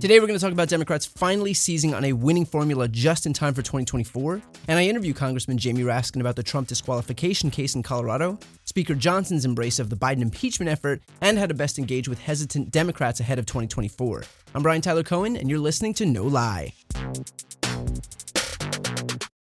Today, we're going to talk about Democrats finally seizing on a winning formula just in time for 2024. And I interview Congressman Jamie Raskin about the Trump disqualification case in Colorado, Speaker Johnson's embrace of the Biden impeachment effort, and how to best engage with hesitant Democrats ahead of 2024. I'm Brian Tyler Cohen, and you're listening to No Lie.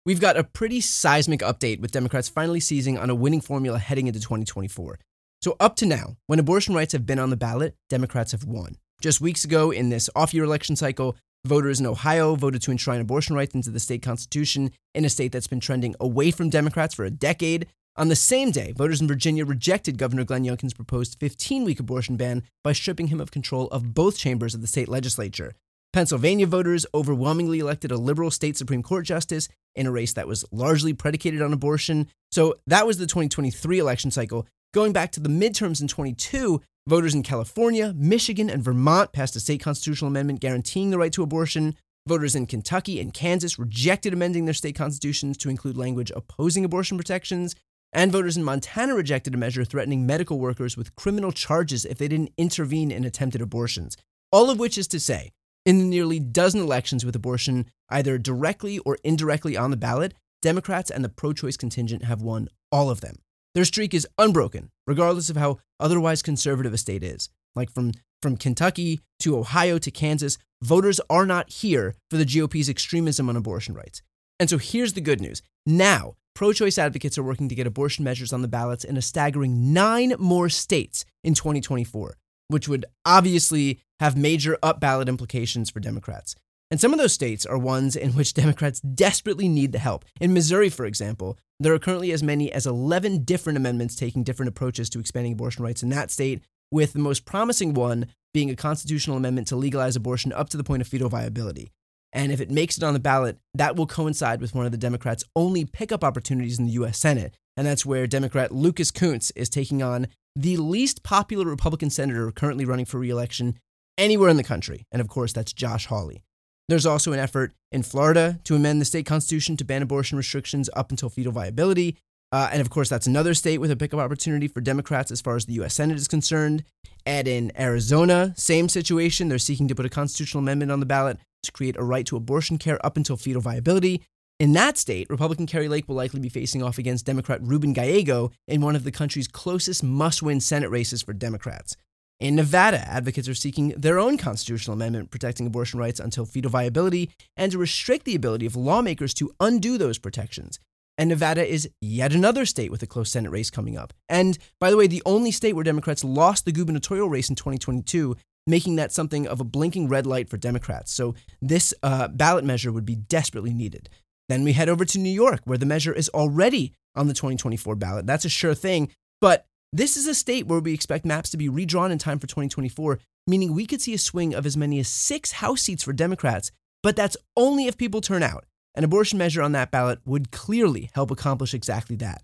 We've got a pretty seismic update with Democrats finally seizing on a winning formula heading into 2024. So, up to now, when abortion rights have been on the ballot, Democrats have won. Just weeks ago, in this off year election cycle, voters in Ohio voted to enshrine abortion rights into the state constitution in a state that's been trending away from Democrats for a decade. On the same day, voters in Virginia rejected Governor Glenn Youngkin's proposed 15 week abortion ban by stripping him of control of both chambers of the state legislature. Pennsylvania voters overwhelmingly elected a liberal state Supreme Court justice in a race that was largely predicated on abortion. So that was the 2023 election cycle. Going back to the midterms in 22, Voters in California, Michigan, and Vermont passed a state constitutional amendment guaranteeing the right to abortion. Voters in Kentucky and Kansas rejected amending their state constitutions to include language opposing abortion protections. And voters in Montana rejected a measure threatening medical workers with criminal charges if they didn't intervene in attempted abortions. All of which is to say, in the nearly dozen elections with abortion either directly or indirectly on the ballot, Democrats and the pro choice contingent have won all of them. Their streak is unbroken, regardless of how otherwise conservative a state is. Like from, from Kentucky to Ohio to Kansas, voters are not here for the GOP's extremism on abortion rights. And so here's the good news. Now, pro choice advocates are working to get abortion measures on the ballots in a staggering nine more states in 2024, which would obviously have major up ballot implications for Democrats. And some of those states are ones in which Democrats desperately need the help. In Missouri, for example, there are currently as many as 11 different amendments taking different approaches to expanding abortion rights in that state, with the most promising one being a constitutional amendment to legalize abortion up to the point of fetal viability. And if it makes it on the ballot, that will coincide with one of the Democrats' only pickup opportunities in the U.S. Senate. And that's where Democrat Lucas Kunce is taking on the least popular Republican senator currently running for reelection anywhere in the country. And of course, that's Josh Hawley. There's also an effort in Florida to amend the state constitution to ban abortion restrictions up until fetal viability. Uh, and of course, that's another state with a pickup opportunity for Democrats as far as the U.S. Senate is concerned. And in Arizona, same situation. They're seeking to put a constitutional amendment on the ballot to create a right to abortion care up until fetal viability. In that state, Republican Kari Lake will likely be facing off against Democrat Ruben Gallego in one of the country's closest must win Senate races for Democrats. In Nevada, advocates are seeking their own constitutional amendment protecting abortion rights until fetal viability and to restrict the ability of lawmakers to undo those protections. And Nevada is yet another state with a close Senate race coming up. And by the way, the only state where Democrats lost the gubernatorial race in 2022, making that something of a blinking red light for Democrats. So this uh, ballot measure would be desperately needed. Then we head over to New York, where the measure is already on the 2024 ballot. That's a sure thing. But this is a state where we expect maps to be redrawn in time for 2024, meaning we could see a swing of as many as six House seats for Democrats, but that's only if people turn out. An abortion measure on that ballot would clearly help accomplish exactly that.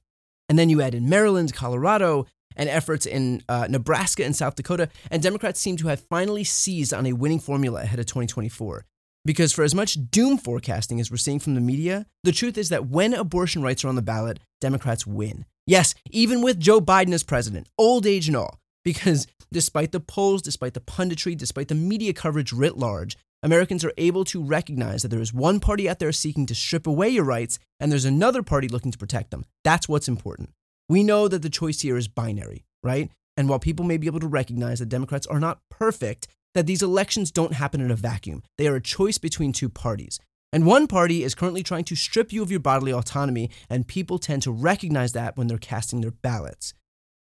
And then you add in Maryland, Colorado, and efforts in uh, Nebraska and South Dakota, and Democrats seem to have finally seized on a winning formula ahead of 2024. Because for as much doom forecasting as we're seeing from the media, the truth is that when abortion rights are on the ballot, Democrats win. Yes, even with Joe Biden as president, old age and all, because despite the polls, despite the punditry, despite the media coverage writ large, Americans are able to recognize that there is one party out there seeking to strip away your rights, and there's another party looking to protect them. That's what's important. We know that the choice here is binary, right? And while people may be able to recognize that Democrats are not perfect, that these elections don't happen in a vacuum. They are a choice between two parties. And one party is currently trying to strip you of your bodily autonomy, and people tend to recognize that when they're casting their ballots.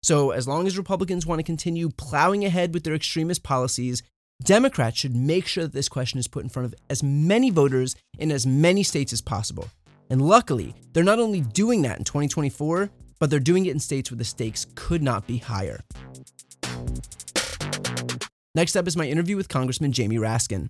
So, as long as Republicans want to continue plowing ahead with their extremist policies, Democrats should make sure that this question is put in front of as many voters in as many states as possible. And luckily, they're not only doing that in 2024, but they're doing it in states where the stakes could not be higher. Next up is my interview with Congressman Jamie Raskin.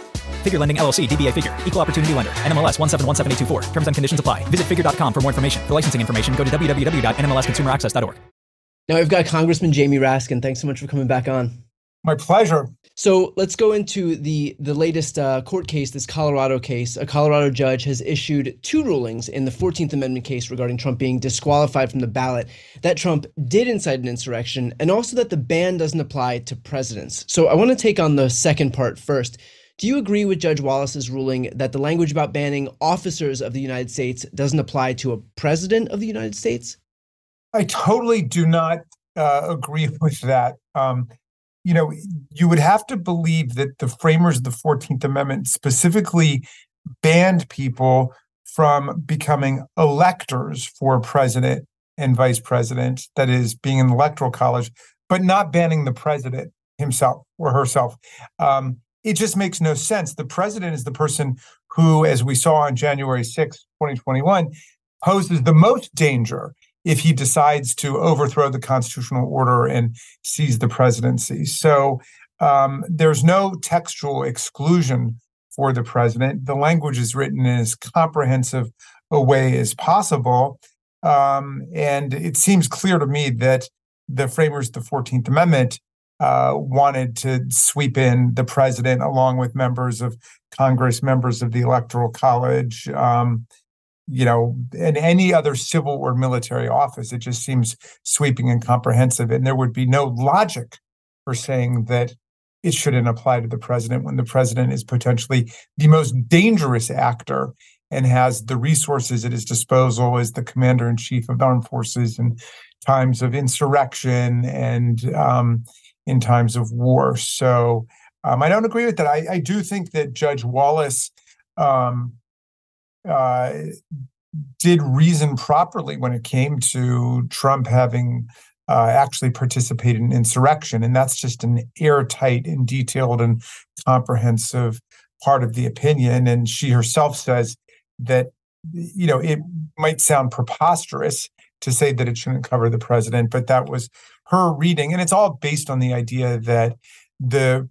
Figure Lending LLC, DBA Figure, Equal Opportunity Lender, NMLS 1717824. Terms and conditions apply. Visit figure.com for more information. For licensing information, go to www.nmlsconsumeraccess.org. Now we've got Congressman Jamie Raskin. Thanks so much for coming back on. My pleasure. So let's go into the the latest uh, court case, this Colorado case. A Colorado judge has issued two rulings in the 14th Amendment case regarding Trump being disqualified from the ballot, that Trump did incite an insurrection, and also that the ban doesn't apply to presidents. So I want to take on the second part first. Do you agree with Judge Wallace's ruling that the language about banning officers of the United States doesn't apply to a president of the United States? I totally do not uh, agree with that. Um, you know, you would have to believe that the framers of the 14th Amendment specifically banned people from becoming electors for president and vice president, that is, being in the electoral college, but not banning the president himself or herself. Um, it just makes no sense. The president is the person who, as we saw on January 6, 2021, poses the most danger if he decides to overthrow the constitutional order and seize the presidency. So um, there's no textual exclusion for the president. The language is written in as comprehensive a way as possible. Um, and it seems clear to me that the framers of the 14th Amendment uh, wanted to sweep in the president along with members of Congress, members of the Electoral College, um, you know, and any other civil or military office. It just seems sweeping and comprehensive. And there would be no logic for saying that it shouldn't apply to the president when the president is potentially the most dangerous actor and has the resources at his disposal as the commander in chief of the armed forces in times of insurrection and um, in times of war. So um, I don't agree with that. I, I, do think that Judge Wallace um, uh, did reason properly when it came to Trump having uh, actually participated in insurrection. And that's just an airtight and detailed and comprehensive part of the opinion. And she herself says that, you know, it might sound preposterous to say that it shouldn't cover the president, but that was her reading, and it's all based on the idea that the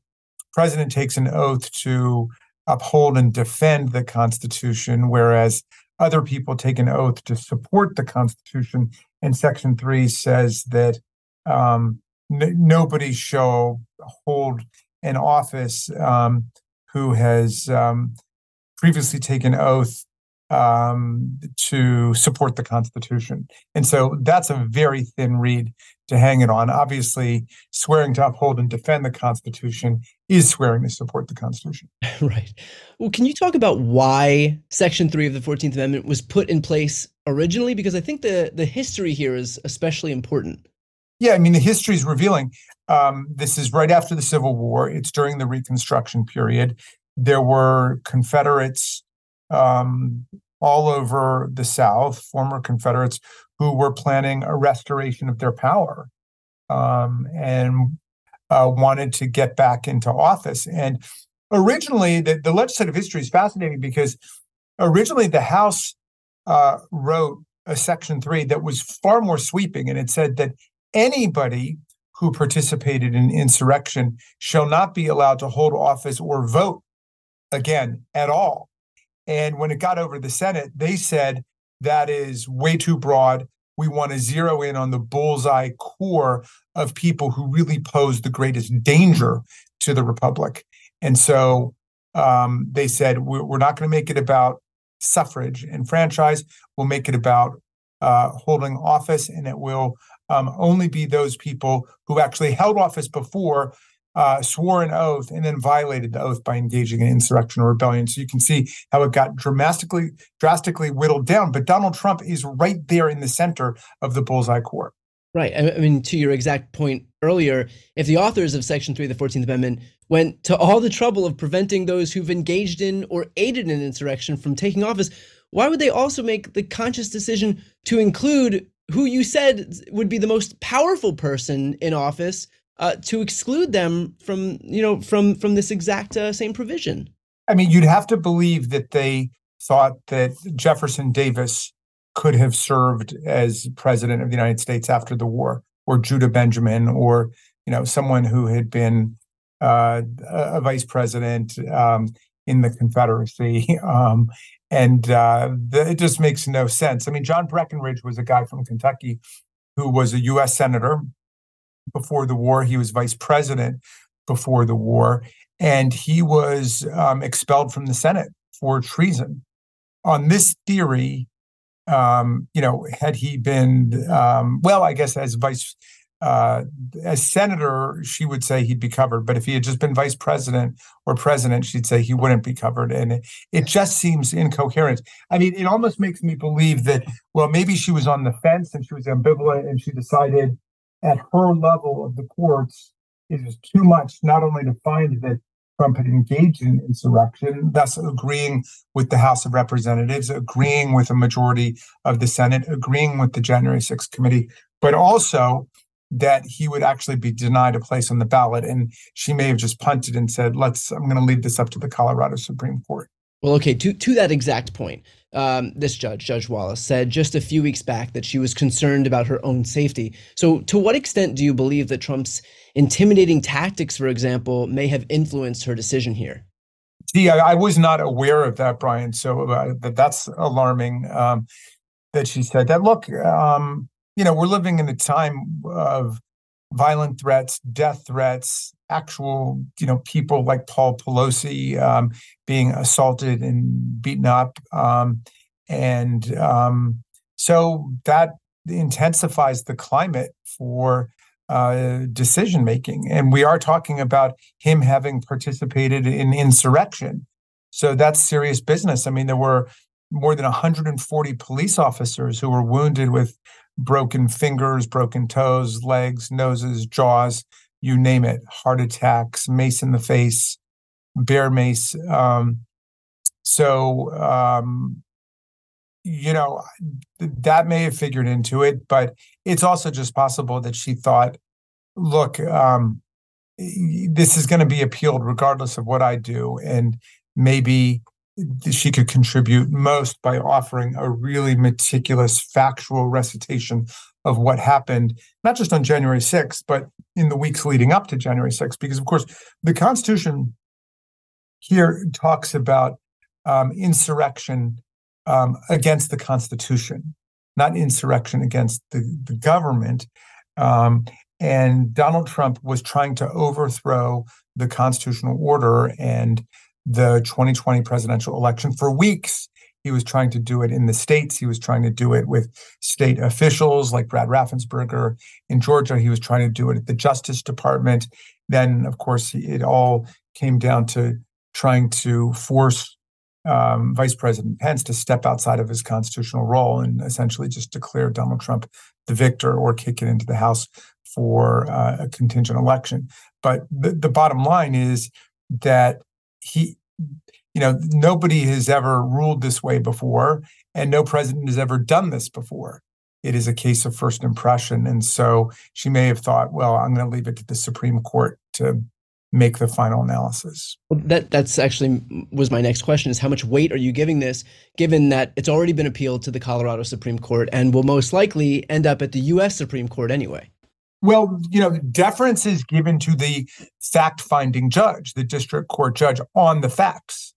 president takes an oath to uphold and defend the Constitution, whereas other people take an oath to support the Constitution. And Section 3 says that um, n- nobody shall hold an office um, who has um, previously taken oath um, to support the Constitution. And so that's a very thin reed to hang it on. Obviously, swearing to uphold and defend the Constitution is swearing to support the Constitution. right. Well, can you talk about why Section 3 of the 14th Amendment was put in place originally? Because I think the, the history here is especially important. Yeah, I mean, the history is revealing. Um, this is right after the Civil War, it's during the Reconstruction period. There were Confederates um, all over the South, former Confederates who were planning a restoration of their power um, and uh, wanted to get back into office. And originally, the, the, legislative history is fascinating because originally the House uh, wrote a Section 3 that was far more sweeping, and it said that anybody who participated in insurrection shall not be allowed to hold office or vote again at all. And when it got over the Senate, they said that is way too broad. We want to zero in on the bullseye core of people who really pose the greatest danger to the republic. And so um, they said, we're not going to make it about suffrage and franchise. We'll make it about uh, holding office, and it will um, only be those people who actually held office before uh, swore an oath and then violated the oath by engaging in insurrection or rebellion. So you can see how it got dramatically, drastically whittled down. But Donald Trump is right there in the center of the bullseye core. Right. I mean, to your exact point earlier, if the authors of Section 3 of the 14th Amendment went to all the trouble of preventing those who've engaged in or aided an insurrection from taking office, why would they also make the conscious decision to include who you said would be the most powerful person in office uh, to exclude them from you know from from this exact uh, same provision. I mean, you'd have to believe that they thought that Jefferson Davis could have served as president of the United States after the war, or Judah Benjamin, or you know someone who had been uh, a vice president um, in the Confederacy. Um, and uh, the, it just makes no sense. I mean, John Breckinridge was a guy from Kentucky who was a U.S. senator before the war. He was vice president before the war, and he was um, expelled from the Senate for treason. On this theory, um, you know, had he been, um, well, I guess as vice uh, as senator, she would say he'd be covered. But if he had just been vice president or president, she'd say he wouldn't be covered. And it, it just seems incoherent. I mean, it almost makes me believe that, well, maybe she was on the fence and she was ambivalent and she decided at her level of the courts, it was too much not only to find that Trump had engaged in insurrection, thus agreeing with the House of Representatives, agreeing with a majority of the Senate, agreeing with the January 6th committee, but also that he would actually be denied a place on the ballot. And she may have just punted and said, let's, I'm going to leave this up to the Colorado Supreme Court. Well, okay, to, to that exact point, um, this judge, Judge Wallace, said just a few weeks back that she was concerned about her own safety. So, to what extent do you believe that Trump's intimidating tactics, for example, may have influenced her decision here? See, I, I was not aware of that, Brian. So uh, that, that's alarming um, that she said that. Look, um, you know, we're living in a time of violent threats, death threats, actual, you know, people like Paul Pelosi um, being assaulted and beaten up. Um, and um, so that intensifies the climate for uh, decision making. And we are talking about him having participated in insurrection. So that's serious business. I mean, there were more than 140 police officers who were wounded with broken fingers, broken toes, legs, noses, jaws, you name it, heart attacks, mace in the face, bear mace. Um, so, um, you know, that may have figured into it, but it's also just possible that she thought, look, um, this is going to be appealed regardless of what I do. And maybe she could contribute most by offering a really meticulous factual recitation of what happened, not just on January 6th, but in the weeks leading up to January 6th. Because, of course, the Constitution here talks about um, insurrection um, against the Constitution, not insurrection against the, the government. Um, and Donald Trump was trying to overthrow the constitutional order and the 2020 presidential election. For weeks, he was trying to do it in the states. He was trying to do it with state officials like Brad Raffensperger. In Georgia, he was trying to do it at the Justice Department. Then, of course, it all came down to trying to force um, Vice President Pence to step outside of his constitutional role and essentially just declare Donald Trump the victor or kick it into the House for uh, a contingent election. But the, the bottom line is that he you know nobody has ever ruled this way before and no president has ever done this before. It is a case of first impression and so she may have thought well i'm going to leave it to the supreme court to make the final analysis. Well, that that's actually was my next question is how much weight are you giving this given that it's already been appealed to the colorado supreme court and will most likely end up at the us supreme court anyway? Well, you know, deference is given to the fact finding judge, the district court judge, on the facts.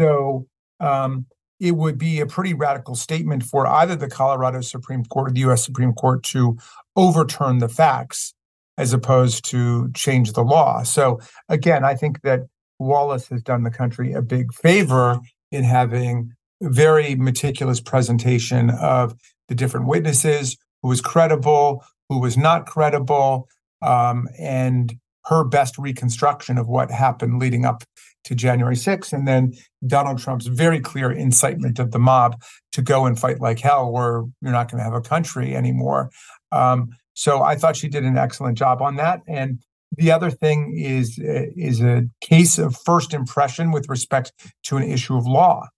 So um, it would be a pretty radical statement for either the Colorado Supreme Court or the US Supreme Court to overturn the facts as opposed to change the law. So again, I think that Wallace has done the country a big favor in having very meticulous presentation of the different witnesses, who was credible, who was not credible, um, and her best reconstruction of what happened leading up to January 6th, and then Donald Trump's very clear incitement of the mob to go and fight like hell, or you're not going to have a country anymore. Um, so I thought she did an excellent job on that. And the other thing is is a case of first impression with respect to an issue of law.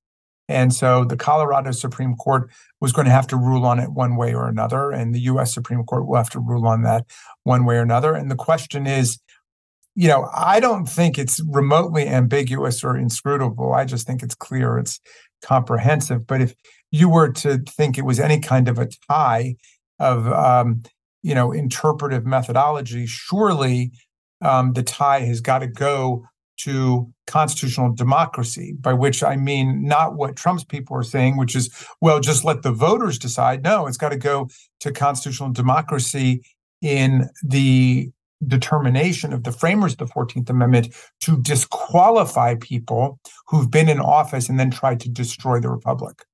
And so the Colorado Supreme Court was going to have to rule on it one way or another, and the US Supreme Court will have to rule on that one way or another. And the question is, you know, I don't think it's remotely ambiguous or inscrutable. I just think it's clear, it's comprehensive. But if you were to think it was any kind of a tie of, um, you know, interpretive methodology, surely um, the tie has got to go to constitutional democracy, by which I mean not what Trump's people are saying, which is, well, just let the voters decide. No, it's got to go to constitutional democracy in the determination of the framers of the 14th Amendment to disqualify people who've been in office and then tried to destroy the republic.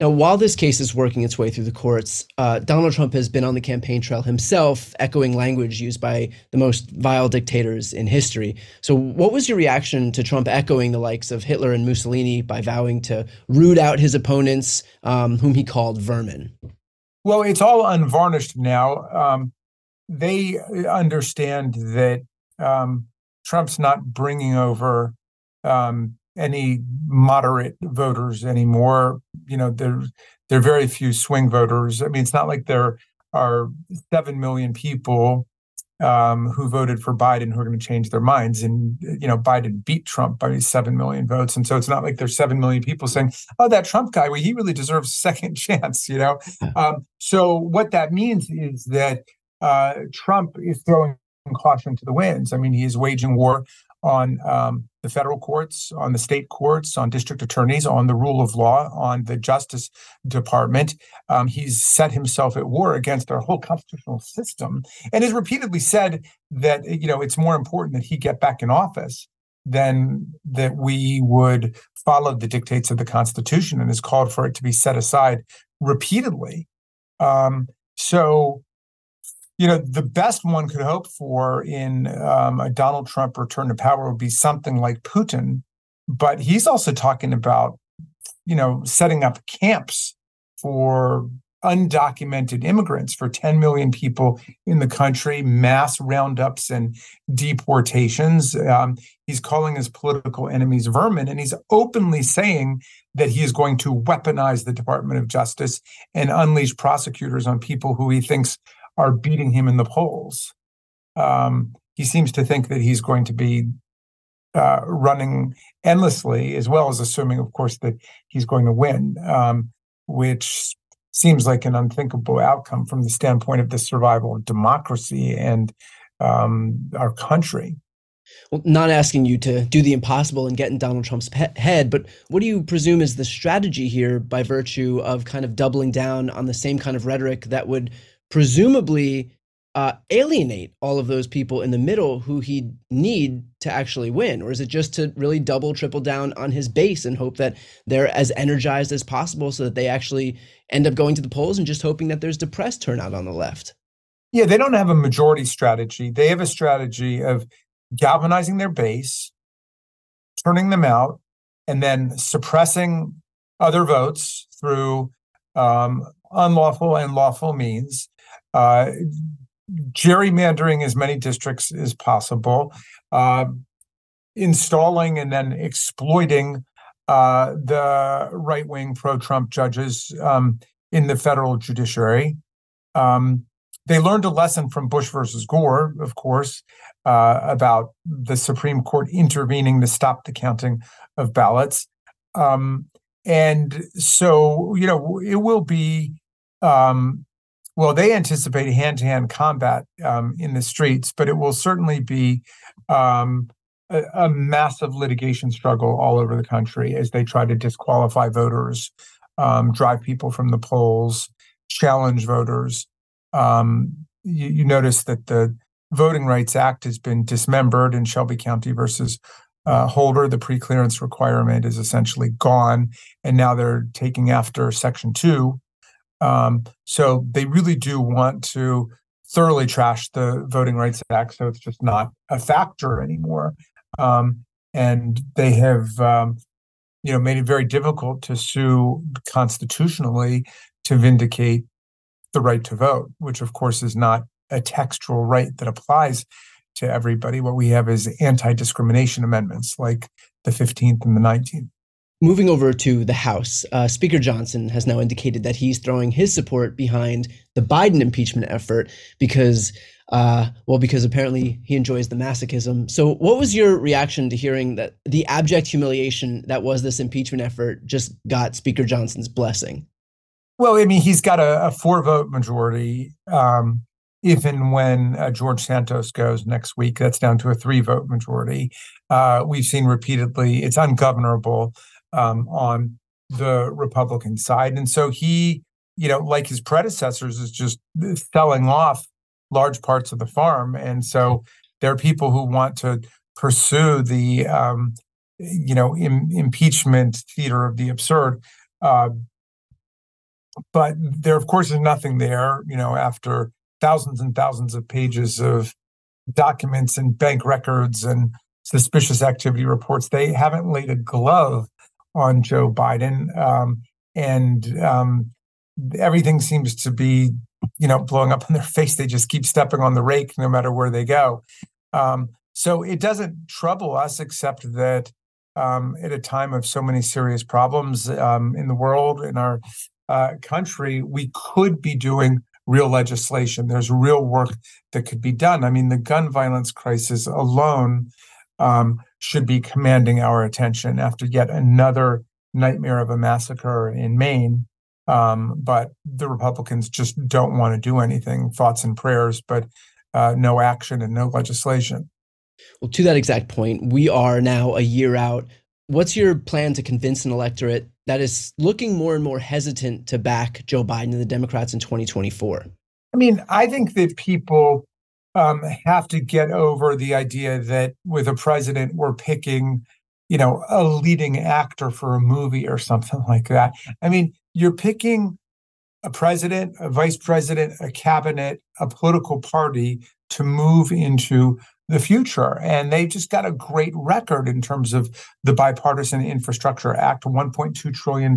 Now, while this case is working its way through the courts, uh, Donald Trump has been on the campaign trail himself, echoing language used by the most vile dictators in history. So, what was your reaction to Trump echoing the likes of Hitler and Mussolini by vowing to root out his opponents, um, whom he called vermin? Well, it's all unvarnished now. Um, they understand that um, Trump's not bringing over um, any moderate voters anymore. You know, there there are very few swing voters. I mean, it's not like there are seven million people um, who voted for Biden who are going to change their minds. And you know, Biden beat Trump by seven million votes, and so it's not like there's seven million people saying, "Oh, that Trump guy, well, he really deserves a second chance." You know, um, so what that means is that uh, Trump is throwing caution to the winds. I mean, he is waging war on um, the federal courts, on the state courts, on district attorneys, on the rule of law, on the Justice Department. Um, he's set himself at war against our whole constitutional system and has repeatedly said that you know it's more important that he get back in office than that we would follow the dictates of the Constitution and has called for it to be set aside repeatedly. Um, so you know, the best one could hope for in um, a Donald Trump return to power would be something like Putin. But he's also talking about, you know, setting up camps for undocumented immigrants for 10 million people in the country, mass roundups and deportations. Um, he's calling his political enemies vermin, and he's openly saying that he is going to weaponize the Department of Justice and unleash prosecutors on people who he thinks are beating him in the polls. Um, he seems to think that he's going to be uh, running endlessly, as well as assuming, of course, that he's going to win, um, which seems like an unthinkable outcome from the standpoint of the survival of democracy and um, our country. Well, not asking you to do the impossible and get in Donald Trump's head, but what do you presume is the strategy here by virtue of kind of doubling down on the same kind of rhetoric that would presumably uh, alienate all of those people in the middle who he'd need to actually win? Or is it just to really double, triple down on his base and hope that they're as energized as possible so that they actually end up going to the polls and just hoping that there's depressed turnout on the left? Yeah, they don't have a majority strategy. They have a strategy of galvanizing their base, turning them out, and then suppressing other votes through um, unlawful and lawful means uh, gerrymandering as many districts as possible, uh, installing and then exploiting uh, the right wing pro Trump judges um, in the federal judiciary. Um, they learned a lesson from Bush versus Gore, of course, uh, about the Supreme Court intervening to stop the counting of ballots. Um, and so, you know, it will be um, well, they anticipate hand to hand combat um, in the streets, but it will certainly be um, a, a, massive litigation struggle all over the country as they try to disqualify voters, um, drive people from the polls, challenge voters. Um, you, you, notice that the Voting Rights Act has been dismembered in Shelby County versus uh, Holder. The preclearance requirement is essentially gone, and now they're taking after Section 2 um, so they really do want to thoroughly trash the Voting Rights Act, so it's just not a factor anymore. Um, and they have, um, you know, made it very difficult to sue constitutionally to vindicate the right to vote, which of course is not a textual right that applies to everybody. What we have is anti-discrimination amendments like the 15th and the 19th. Moving over to the House, uh, Speaker Johnson has now indicated that he's throwing his support behind the Biden impeachment effort because, uh, well, because apparently he enjoys the masochism. So, what was your reaction to hearing that the abject humiliation that was this impeachment effort just got Speaker Johnson's blessing? Well, I mean, he's got a, a four vote majority. Um, even when uh, George Santos goes next week, that's down to a three vote majority. Uh, we've seen repeatedly it's ungovernable um, on the Republican side. And so he, you know, like his predecessors, is just selling off large parts of the farm. And so there are people who want to pursue the, um, you know, Im- impeachment theater of the absurd. Uh, but there, of course, is nothing there, you know, after thousands and thousands of pages of documents and bank records and suspicious activity reports. They haven't laid a glove on Joe Biden, um, and um, everything seems to be, you know, blowing up in their face. They just keep stepping on the rake no matter where they go. Um, so it doesn't trouble us, except that um, at a time of so many serious problems um, in the world, in our uh, country, we could be doing real legislation. There's real work that could be done. I mean, the gun violence crisis alone um, should be commanding our attention after yet another nightmare of a massacre in Maine. Um, but the Republicans just don't want to do anything, thoughts and prayers, but uh, no action and no legislation. Well, to that exact point, we are now a year out. What's your plan to convince an electorate that is looking more and more hesitant to back Joe Biden and the Democrats in 2024? I mean, I think that people um, have to get over the idea that with a president, we're picking, you know, a leading actor for a movie or something like that. I mean, you're picking a president, a vice president, a cabinet, a political party to move into the future. And they've just got a great record in terms of the Bipartisan Infrastructure Act, $1.2 trillion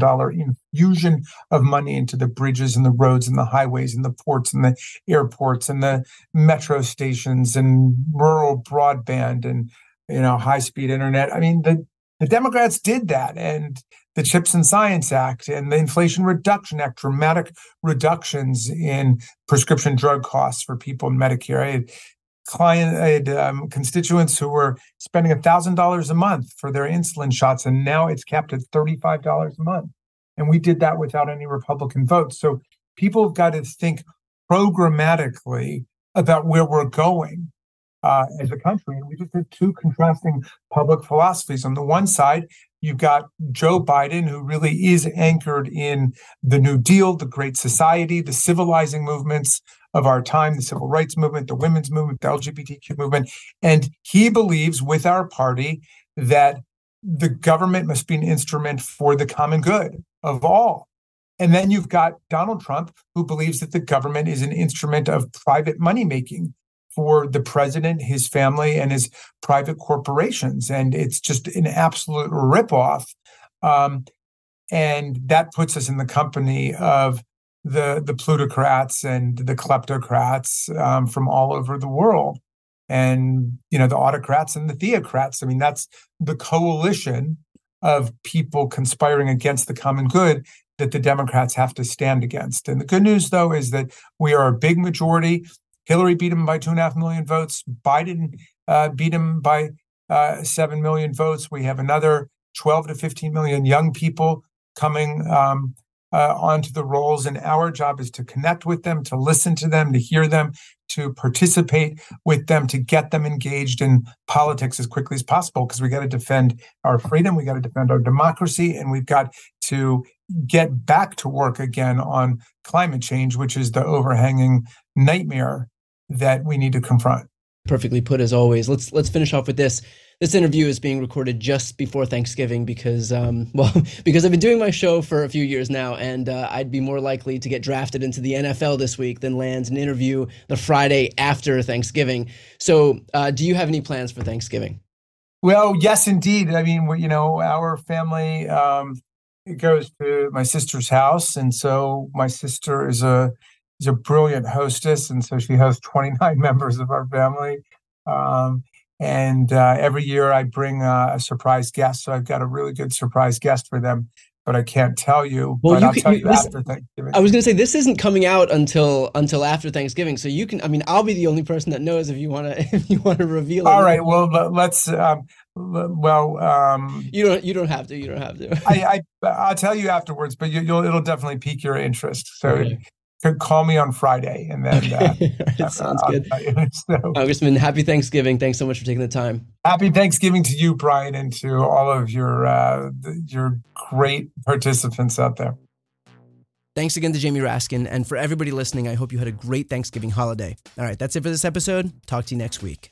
infusion of money into the bridges and the roads and the highways and the ports and the airports and the metro stations and rural broadband and you know high speed internet. I mean, the, the Democrats did that. And the Chips and Science Act and the Inflation Reduction Act, dramatic reductions in prescription drug costs for people in Medicare. Client, had um, constituents who were spending $1,000 a month for their insulin shots, and now it's capped at $35 a month. And we did that without any Republican votes. So people have got to think programmatically about where we're going uh, as a country. And we just have two contrasting public philosophies. On the one side, you've got Joe Biden, who really is anchored in the New Deal, the Great Society, the civilizing movements of our time, the civil rights movement, the women's movement, the LGBTQ movement. And he believes with our party that the government must be an instrument for the common good of all. And then you've got Donald Trump, who believes that the government is an instrument of private money making for the president, his family, and his private corporations. And it's just an absolute ripoff. Um, and that puts us in the company of the the plutocrats and the kleptocrats um, from all over the world and you know the autocrats and the theocrats i mean that's the coalition of people conspiring against the common good that the democrats have to stand against and the good news though is that we are a big majority hillary beat him by two and a half million votes biden uh, beat him by uh, 7 million votes we have another 12 to 15 million young people coming um, uh, onto the rolls. And our job is to connect with them, to listen to them, to hear them, to participate with them, to get them engaged in politics as quickly as possible, because we got to defend our freedom, we got to defend our democracy, and we've got to get back to work again on climate change, which is the overhanging nightmare that we need to confront. Perfectly put as always. Let's let's finish off with this. This interview is being recorded just before Thanksgiving because, um, well, because I've been doing my show for a few years now, and uh, I'd be more likely to get drafted into the NFL this week than land an interview the Friday after Thanksgiving. So, uh, do you have any plans for Thanksgiving? Well, yes, indeed. I mean, you know, our family um, goes to my sister's house, and so my sister is a is a brilliant hostess, and so she has 29 members of our family. Um, And uh, every year I bring uh, a surprise guest. So I've got a really good surprise guest for them, but I can't tell you. Well, but you I'll can- tell you- this- after Thanksgiving. I was gonna say this isn't coming out until until after Thanksgiving, so you can. I mean, I'll be the only person that knows if you want to if you want to reveal it. All right. Well, let- let's. Um, well, um, You don't. You don't have to. You don't have to. I, I I'll tell you afterwards, but you, you'll it'll definitely pique your interest. So Okay. Call me on Friday, and then. Uh, it sounds I'll good. you. So, Congressman, happy Thanksgiving. Thanks so much for taking the time. happy Thanksgiving to you, Brian, and to all of your uh, your great participants out there. Thanks again to Jamie Raskin, and for everybody listening, I hope you had a great Thanksgiving holiday. All right, that's it for this episode. Talk to you next week.